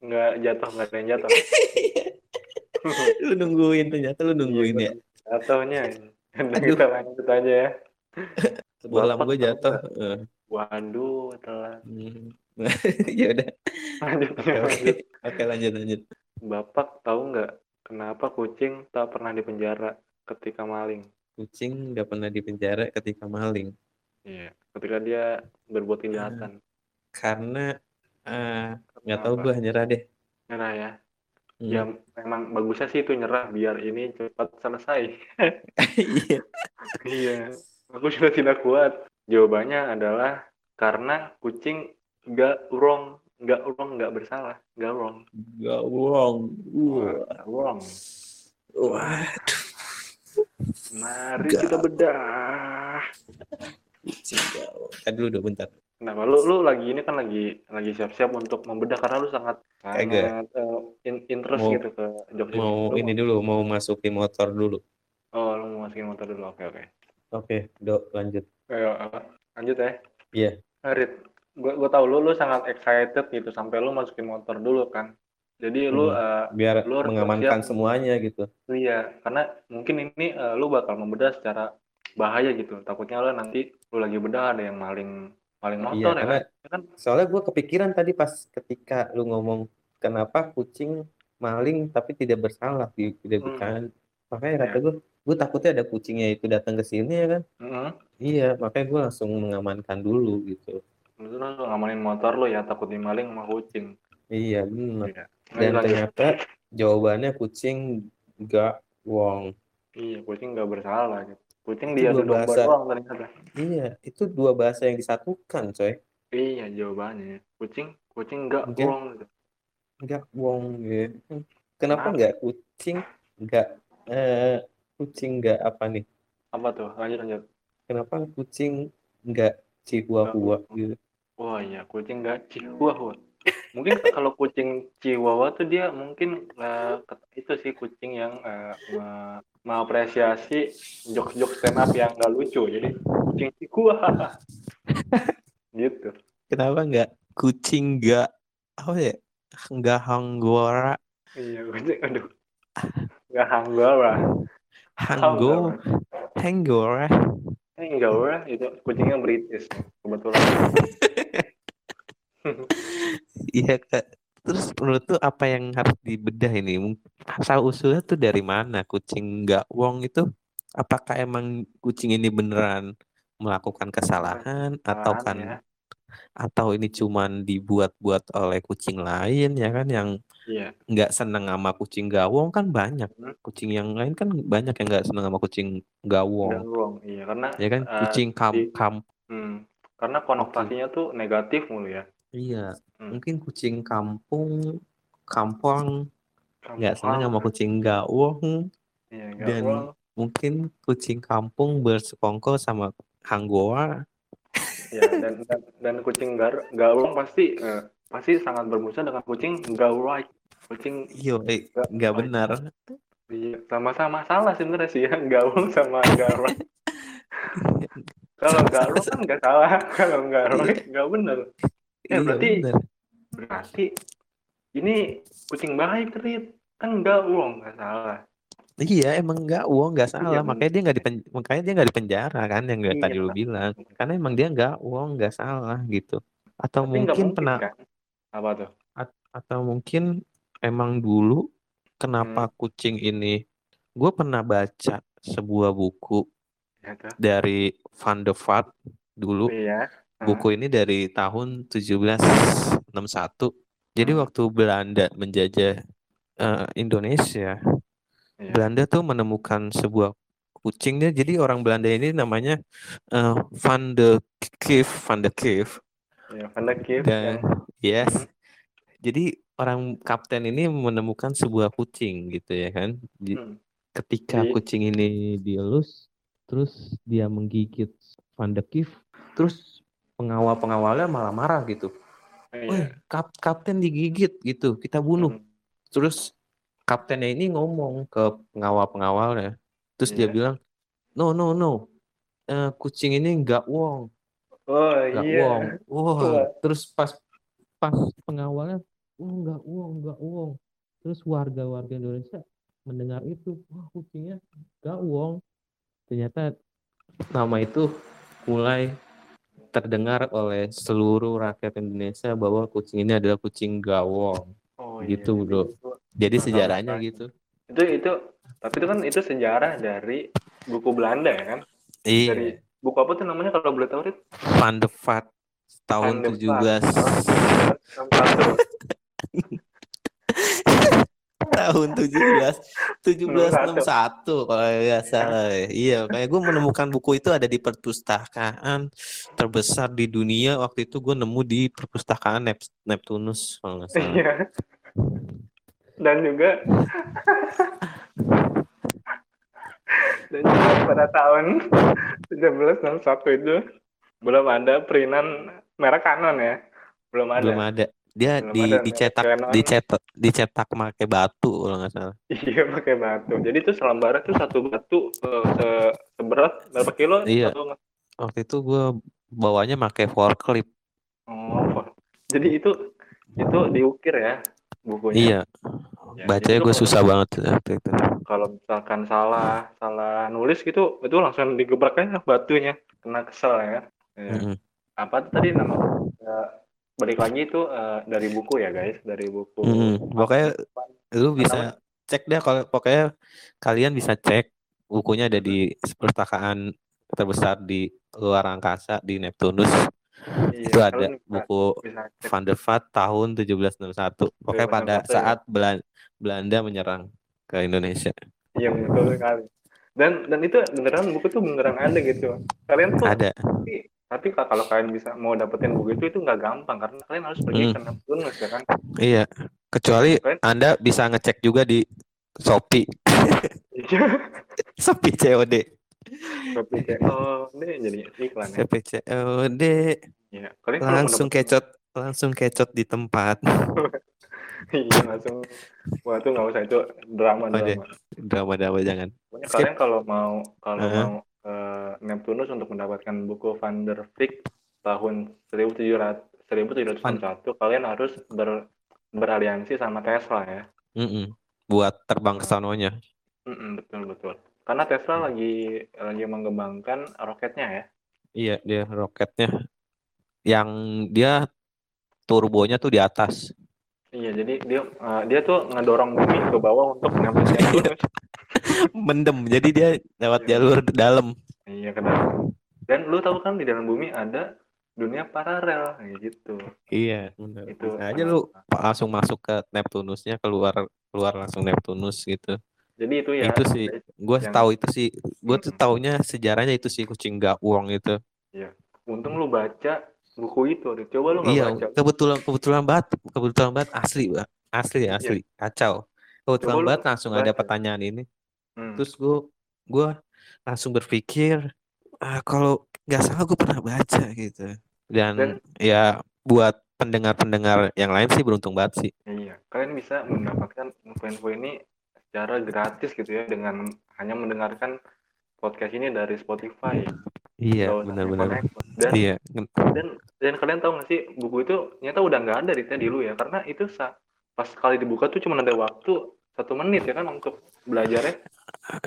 Speaker 1: Nggak jatuh nggak ada yang jatuh.
Speaker 2: Lu nungguin ternyata lu nungguin ya.
Speaker 1: jatuhnya. Kita lanjut aja ya.
Speaker 2: Bolam
Speaker 1: Bapak
Speaker 2: gue jatuh. Eh,
Speaker 1: waduh telat.
Speaker 2: Hmm. ya udah.
Speaker 1: lanjut lanjut.
Speaker 2: Oke, lanjut lanjut.
Speaker 1: bapak tahu nggak kenapa kucing tak pernah dipenjara ketika maling?
Speaker 2: Kucing nggak pernah dipenjara ketika maling.
Speaker 1: Iya ketika dia berbuat kejahatan.
Speaker 2: Karena eh, nggak tahu
Speaker 1: Kenapa?
Speaker 2: gue nyerah deh.
Speaker 1: nyerah ya
Speaker 2: Hmm.
Speaker 1: ya memang bagusnya sih itu nyerah biar ini cepat selesai
Speaker 2: Iya.
Speaker 1: iya aku sudah tidak kuat jawabannya adalah karena kucing nggak wrong nggak wrong nggak bersalah nggak wrong
Speaker 2: Gak wrong. Wah.
Speaker 1: Nggak wrong
Speaker 2: Waduh.
Speaker 1: Mari
Speaker 2: Gak.
Speaker 1: kita bedah.
Speaker 2: Kucing gawang. Kan dulu udah bentar.
Speaker 1: Kenapa lu lu lagi ini kan lagi lagi siap-siap untuk membedah karena lu sangat sangat eh, in- interest
Speaker 2: Mau-
Speaker 1: gitu ke jokes
Speaker 2: Mau
Speaker 1: Lu
Speaker 2: ini dulu, mau masukin motor dulu.
Speaker 1: Oh, lu mau masukin motor dulu. Oke, oke.
Speaker 2: Oke, Dok, lanjut.
Speaker 1: Ayo, apa? lanjut ya.
Speaker 2: Iya.
Speaker 1: Rit, gue gue tahu lu lu sangat excited gitu sampai lu masukin motor dulu kan. Jadi lu
Speaker 2: Hmm.
Speaker 1: eh,
Speaker 2: Biar
Speaker 1: Lu
Speaker 2: mengamankan
Speaker 1: siap.
Speaker 2: semuanya gitu.
Speaker 1: iya, karena mungkin ini eh, lu bakal membedah secara bahaya gitu. Takutnya lu nanti lu lagi bedah ada yang maling maling
Speaker 2: Iya,
Speaker 1: ya
Speaker 2: karena
Speaker 1: kan? Ya kan?
Speaker 2: soalnya gue kepikiran tadi pas ketika lu ngomong kenapa kucing maling tapi tidak bersalah di tidak
Speaker 1: Hmm.
Speaker 2: bukan makanya
Speaker 1: Iya.
Speaker 2: kata gue gue takutnya ada kucingnya itu datang ke sini ya kan
Speaker 1: Heeh.
Speaker 2: iya makanya gue langsung mengamankan dulu gitu
Speaker 1: Lu ngamanin motor lu ya takut dimaling sama kucing.
Speaker 2: iya benar
Speaker 1: Iya.
Speaker 2: dan
Speaker 1: Lanjut, lanjut.
Speaker 2: ternyata jawabannya kucing gak wong
Speaker 1: Iya, kucing nggak bersalah gitu. Kucing
Speaker 2: Itu
Speaker 1: dia
Speaker 2: dua bahasa.
Speaker 1: doang ternyata.
Speaker 2: iya itu dua bahasa yang disatukan coy
Speaker 1: Iya, jawabannya. Kucing kucing nggak
Speaker 2: Iya.
Speaker 1: bohong gitu.
Speaker 2: gak wong gitu kenapa nggak kucing nggak eh kucing nggak apa nih
Speaker 1: Apa tuh? Lanjut lanjut.
Speaker 2: kenapa kucing nggak chihuahua gitu
Speaker 1: Wah iya, kucing nggak chihuahua. Mungkin kalau kucing chihuahua tuh dia mungkin ke- itu sih kucing yang me- mengapresiasi jokes-jokes stand up yang nggak lucu. Jadi kucing chihuahua. gitu.
Speaker 2: kenapa nggak kucing nggak apa ya nggak hanggora
Speaker 1: Iya, kucing aduh. Nggak hanggora.
Speaker 2: hanggo hanggora
Speaker 1: Hanggora itu kucingnya British kebetulan.
Speaker 2: iya kak terus menurut tuh apa yang harus dibedah ini asal usulnya tuh dari mana kucing nggak wong itu apakah emang kucing ini beneran melakukan kesalahan atau kan
Speaker 1: ya.
Speaker 2: atau ini cuman dibuat-buat oleh kucing lain ya kan yang
Speaker 1: Iya.
Speaker 2: nggak seneng sama kucing gawong kan banyak
Speaker 1: Hmm.
Speaker 2: kucing yang lain kan banyak yang nggak seneng sama kucing gawong
Speaker 1: Dan wrong. Iya, karena
Speaker 2: ya kan
Speaker 1: eh,
Speaker 2: kucing kam
Speaker 1: di-
Speaker 2: kam
Speaker 1: hmm, karena konotasinya tuh negatif mulu ya.
Speaker 2: Iya
Speaker 1: Hmm.
Speaker 2: mungkin kucing kampung kampung nggak sama
Speaker 1: Kampung.
Speaker 2: kucing gawong
Speaker 1: Iya,
Speaker 2: dan mungkin kucing kampung bersekongkol sama hanggoa
Speaker 1: Ya, dan, dan dan kucing gar gawang pasti eh, pasti sangat bermusuhan dengan kucing gawai. Kucing
Speaker 2: iyo eh,
Speaker 1: Nggak-
Speaker 2: nggak benar
Speaker 1: iya, sama-sama salah sebenarnya sih ya gawang sama garong. Kalau garong kan nggak salah, kalau garong nggak benar. Ya,
Speaker 2: iya
Speaker 1: berarti berarti ini kucing baik Rit. kan gawang nggak salah.
Speaker 2: Iya emang nggak uang nggak salah
Speaker 1: Iya,
Speaker 2: makanya dia nggak dipen makanya dia nggak dipenjara kan yang
Speaker 1: Iya,
Speaker 2: tadi lu bilang karena emang dia nggak uang nggak salah gitu atau
Speaker 1: Tapi
Speaker 2: mungkin
Speaker 1: mungkin
Speaker 2: pernah
Speaker 1: kan? Apa tuh?
Speaker 2: atau mungkin emang dulu kenapa kucing ini gue pernah baca sebuah buku
Speaker 1: Ya,
Speaker 2: dari Van de Vaart dulu
Speaker 1: Iya.
Speaker 2: Buku ini dari tahun 1761 jadi
Speaker 1: Hmm.
Speaker 2: waktu Belanda menjajah eh, Indonesia
Speaker 1: Iya.
Speaker 2: Belanda tuh menemukan sebuah kucingnya. Jadi orang Belanda ini namanya eh, Van de Kief, Van de Kief.
Speaker 1: Ya, Van der Kief
Speaker 2: Dan
Speaker 1: yang
Speaker 2: yes.
Speaker 1: Mhm.
Speaker 2: Jadi orang kapten ini menemukan sebuah kucing gitu ya kan. Di-
Speaker 1: hmm,
Speaker 2: ketika
Speaker 1: Di-
Speaker 2: kucing ini dielus, terus dia menggigit Van de Kief, terus pengawal-pengawalnya malah marah gitu.
Speaker 1: iya.
Speaker 2: Woi, kap kapten digigit gitu, kita bunuh.
Speaker 1: Hmm,
Speaker 2: Terus kaptennya ini ngomong ke pengawal-pengawalnya. Terus dia
Speaker 1: Iya.
Speaker 2: bilang, no, no, no. Eh, kucing ini nggak wong,
Speaker 1: Oh
Speaker 2: nggak
Speaker 1: iya.
Speaker 2: wong. Wah,
Speaker 1: Wah.
Speaker 2: terus pas pas pengawalnya, oh nggak wong, nggak wong. Terus warga-warga Indonesia mendengar itu, wah kucingnya nggak wong. Ternyata nama itu mulai terdengar oleh seluruh rakyat Indonesia bahwa kucing ini adalah kucing gawong.
Speaker 1: Oh
Speaker 2: Gitu,
Speaker 1: iya.
Speaker 2: bro.
Speaker 1: Itu,
Speaker 2: Jadi sejarahnya
Speaker 1: sekali.
Speaker 2: gitu.
Speaker 1: itu itu tapi itu kan itu sejarah dari buku Belanda ya kan?
Speaker 2: Iya.
Speaker 1: Dari buku apa tuh namanya kalau boleh tahu Rit?
Speaker 2: Van de Vaart tahun
Speaker 1: Van de Vaart.
Speaker 2: 17 tahun 17 1761 kalau nggak salah ya. iya kayak gue menemukan buku itu ada di perpustakaan terbesar di dunia. Waktu itu gue nemu di perpustakaan Nep- Neptunus kalau nggak salah.
Speaker 1: Iya. Dan juga dan juga pada tahun 1761 itu belum ada perintan merek Canon ya. Belum ada.
Speaker 2: Belum ada dia
Speaker 1: Belum
Speaker 2: di
Speaker 1: ada
Speaker 2: dicetak
Speaker 1: Canon.
Speaker 2: dicetak dicetak pakai batu kalau nggak salah
Speaker 1: iya pakai batu jadi itu selembaran tuh satu batu eh, se seberat berapa kilo
Speaker 2: Iya.
Speaker 1: Satu nggak?
Speaker 2: waktu itu gue bawanya pakai forklift
Speaker 1: oh jadi itu itu diukir ya bukunya
Speaker 2: iya
Speaker 1: Ya,
Speaker 2: bacanya gue
Speaker 1: kalau-
Speaker 2: susah banget waktu itu
Speaker 1: kalau misalkan salah salah nulis gitu itu langsung digebrak aja batunya kena kesel ya Ya.
Speaker 2: Mm-mm.
Speaker 1: apa tuh tadi nama eh, balik lagi itu eh, dari buku ya guys? Dari buku
Speaker 2: Mm-mm. pokoknya lu bisa cek deh kalau pokoknya kalian bisa cek bukunya ada di perpustakaan terbesar di luar angkasa di Neptunus.
Speaker 1: Iya,
Speaker 2: itu ada
Speaker 1: bisa-
Speaker 2: buku
Speaker 1: bisa cek.
Speaker 2: Van der Vaart tahun 1761 pokoknya pada
Speaker 1: ya.
Speaker 2: saat Belan- Belanda menyerang ke Indonesia.
Speaker 1: Iya betul sekali. Dan dan itu beneran buku tuh beneran ada gitu. Kalian tuh
Speaker 2: ada
Speaker 1: tapi, tapi ka- kalau kalian bisa mau dapetin buku itu itu nggak gampang karena kalian harus pergi
Speaker 2: Hmm.
Speaker 1: ke Neptunus ya kan?
Speaker 2: Iya. Kecuali
Speaker 1: Kalian-
Speaker 2: anda bisa ngecek juga di Shopee. Shopee COD
Speaker 1: oh ini jadi iklan ya?
Speaker 2: Shopee COD
Speaker 1: Iya. kalian
Speaker 2: langsung
Speaker 1: dapetin-
Speaker 2: kecot langsung kecot di tempat.
Speaker 1: Iya langsung. Wah itu nggak usah itu drama
Speaker 2: Oh, iya.
Speaker 1: drama.
Speaker 2: drama-drama jangan.
Speaker 1: Pokoknya kalian kalau mau kalau
Speaker 2: Uh-huh.
Speaker 1: mau ke Neptunus untuk mendapatkan buku Van der Vliet tahun 1700 1761 kalian harus ber, beraliansi sama Tesla ya.
Speaker 2: Mm-mm. buat terbang ke sanonya
Speaker 1: Mm-mm, betul betul. Karena Tesla lagi lagi mengembangkan roketnya ya.
Speaker 2: iya dia roketnya yang dia turbonya tuh di atas
Speaker 1: Iya, jadi dia eh, dia tuh ngedorong bumi ke bawah untuk nyampe.
Speaker 2: mendem jadi dia lewat
Speaker 1: Iya.
Speaker 2: jalur dalam
Speaker 1: iya, ke dalam. Dan lu tahu kan di dalam bumi ada dunia paralel kayak gitu.
Speaker 2: iya benar
Speaker 1: Itu
Speaker 2: Bisa aja lu langsung masuk ke Neptunusnya keluar keluar langsung Neptunus gitu
Speaker 1: Jadi itu ya.
Speaker 2: itu sih gue
Speaker 1: yang-
Speaker 2: tahu itu sih gue tuh
Speaker 1: Mm-mm.
Speaker 2: taunya sejarahnya itu sih kucing gak uang itu
Speaker 1: Untung lu baca buku itu. Coba lu nggak
Speaker 2: iya
Speaker 1: baca.
Speaker 2: kebetulan kebetulan banget kebetulan banget asli Mbak. asli
Speaker 1: Iya.
Speaker 2: asli kacau kebetulan
Speaker 1: Coba
Speaker 2: banget langsung ada
Speaker 1: baca.
Speaker 2: pertanyaan ini
Speaker 1: Hmm.
Speaker 2: terus gue gue langsung berpikir ah, kalau nggak salah gue pernah baca gitu dan,
Speaker 1: Dan-
Speaker 2: ya buat pendengar-pendengar yang lain sih beruntung banget sih
Speaker 1: Iya, kalian bisa mendapatkan info-info ini secara gratis gitu ya dengan hanya mendengarkan podcast ini dari Spotify.
Speaker 2: iya benar-benar.
Speaker 1: Dan
Speaker 2: iya
Speaker 1: dan dan kalian tahu nggak sih buku itu ternyata udah nggak ada di dulu ya karena itu sa pas sekali dibuka tuh cuma ada waktu satu menit ya kan untuk belajarnya.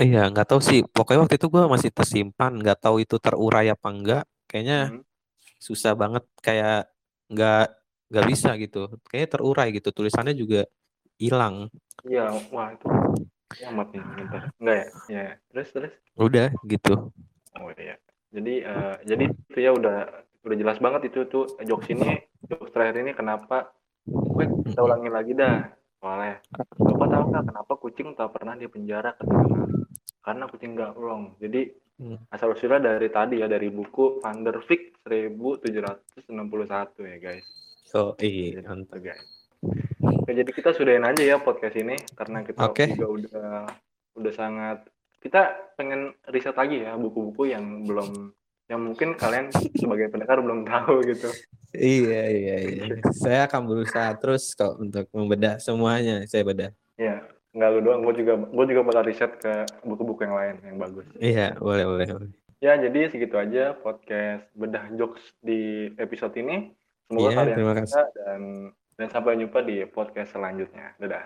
Speaker 2: iya nggak tahu sih pokoknya waktu itu gue masih tersimpan nggak tahu itu terurai apa enggak kayaknya
Speaker 1: Hmm.
Speaker 2: susah banget kayak nggak nggak bisa gitu kayaknya terurai gitu tulisannya juga hilang
Speaker 1: Iya, wah itu kiamat nih bentar. Enggak ya? Ya, terus terus.
Speaker 2: udah gitu
Speaker 1: Oh iya. Jadi eh, jadi itu ya udah udah jelas banget itu tuh jokes ini jokes terakhir ini kenapa gue kita ulangin lagi dah soalnya bapak tahu nggak kenapa kucing tak pernah di penjara ketika kali karena kucing nggak wrong jadi
Speaker 2: Hmm.
Speaker 1: asal usulnya dari tadi ya dari buku Van der Vliet 1761 ya guys
Speaker 2: oh iya mantap.
Speaker 1: Guys. Oke, jadi kita sudahin aja ya podcast ini karena kita
Speaker 2: Oke.
Speaker 1: juga udah udah sangat kita pengen riset lagi ya buku-buku yang belum yang mungkin kalian sebagai pendengar belum tahu gitu.
Speaker 2: Iya iya iya. Saya akan berusaha terus kok untuk membedah semuanya. Saya bedah.
Speaker 1: Ya, nggak lu doang, gue juga gue juga bakal riset ke buku-buku yang lain yang bagus.
Speaker 2: Iya boleh boleh. boleh.
Speaker 1: Ya, jadi segitu aja podcast bedah jokes di episode ini. Semoga
Speaker 2: Iya
Speaker 1: kalian
Speaker 2: terima kasih.
Speaker 1: dan dan sampai jumpa di podcast selanjutnya. Dadah.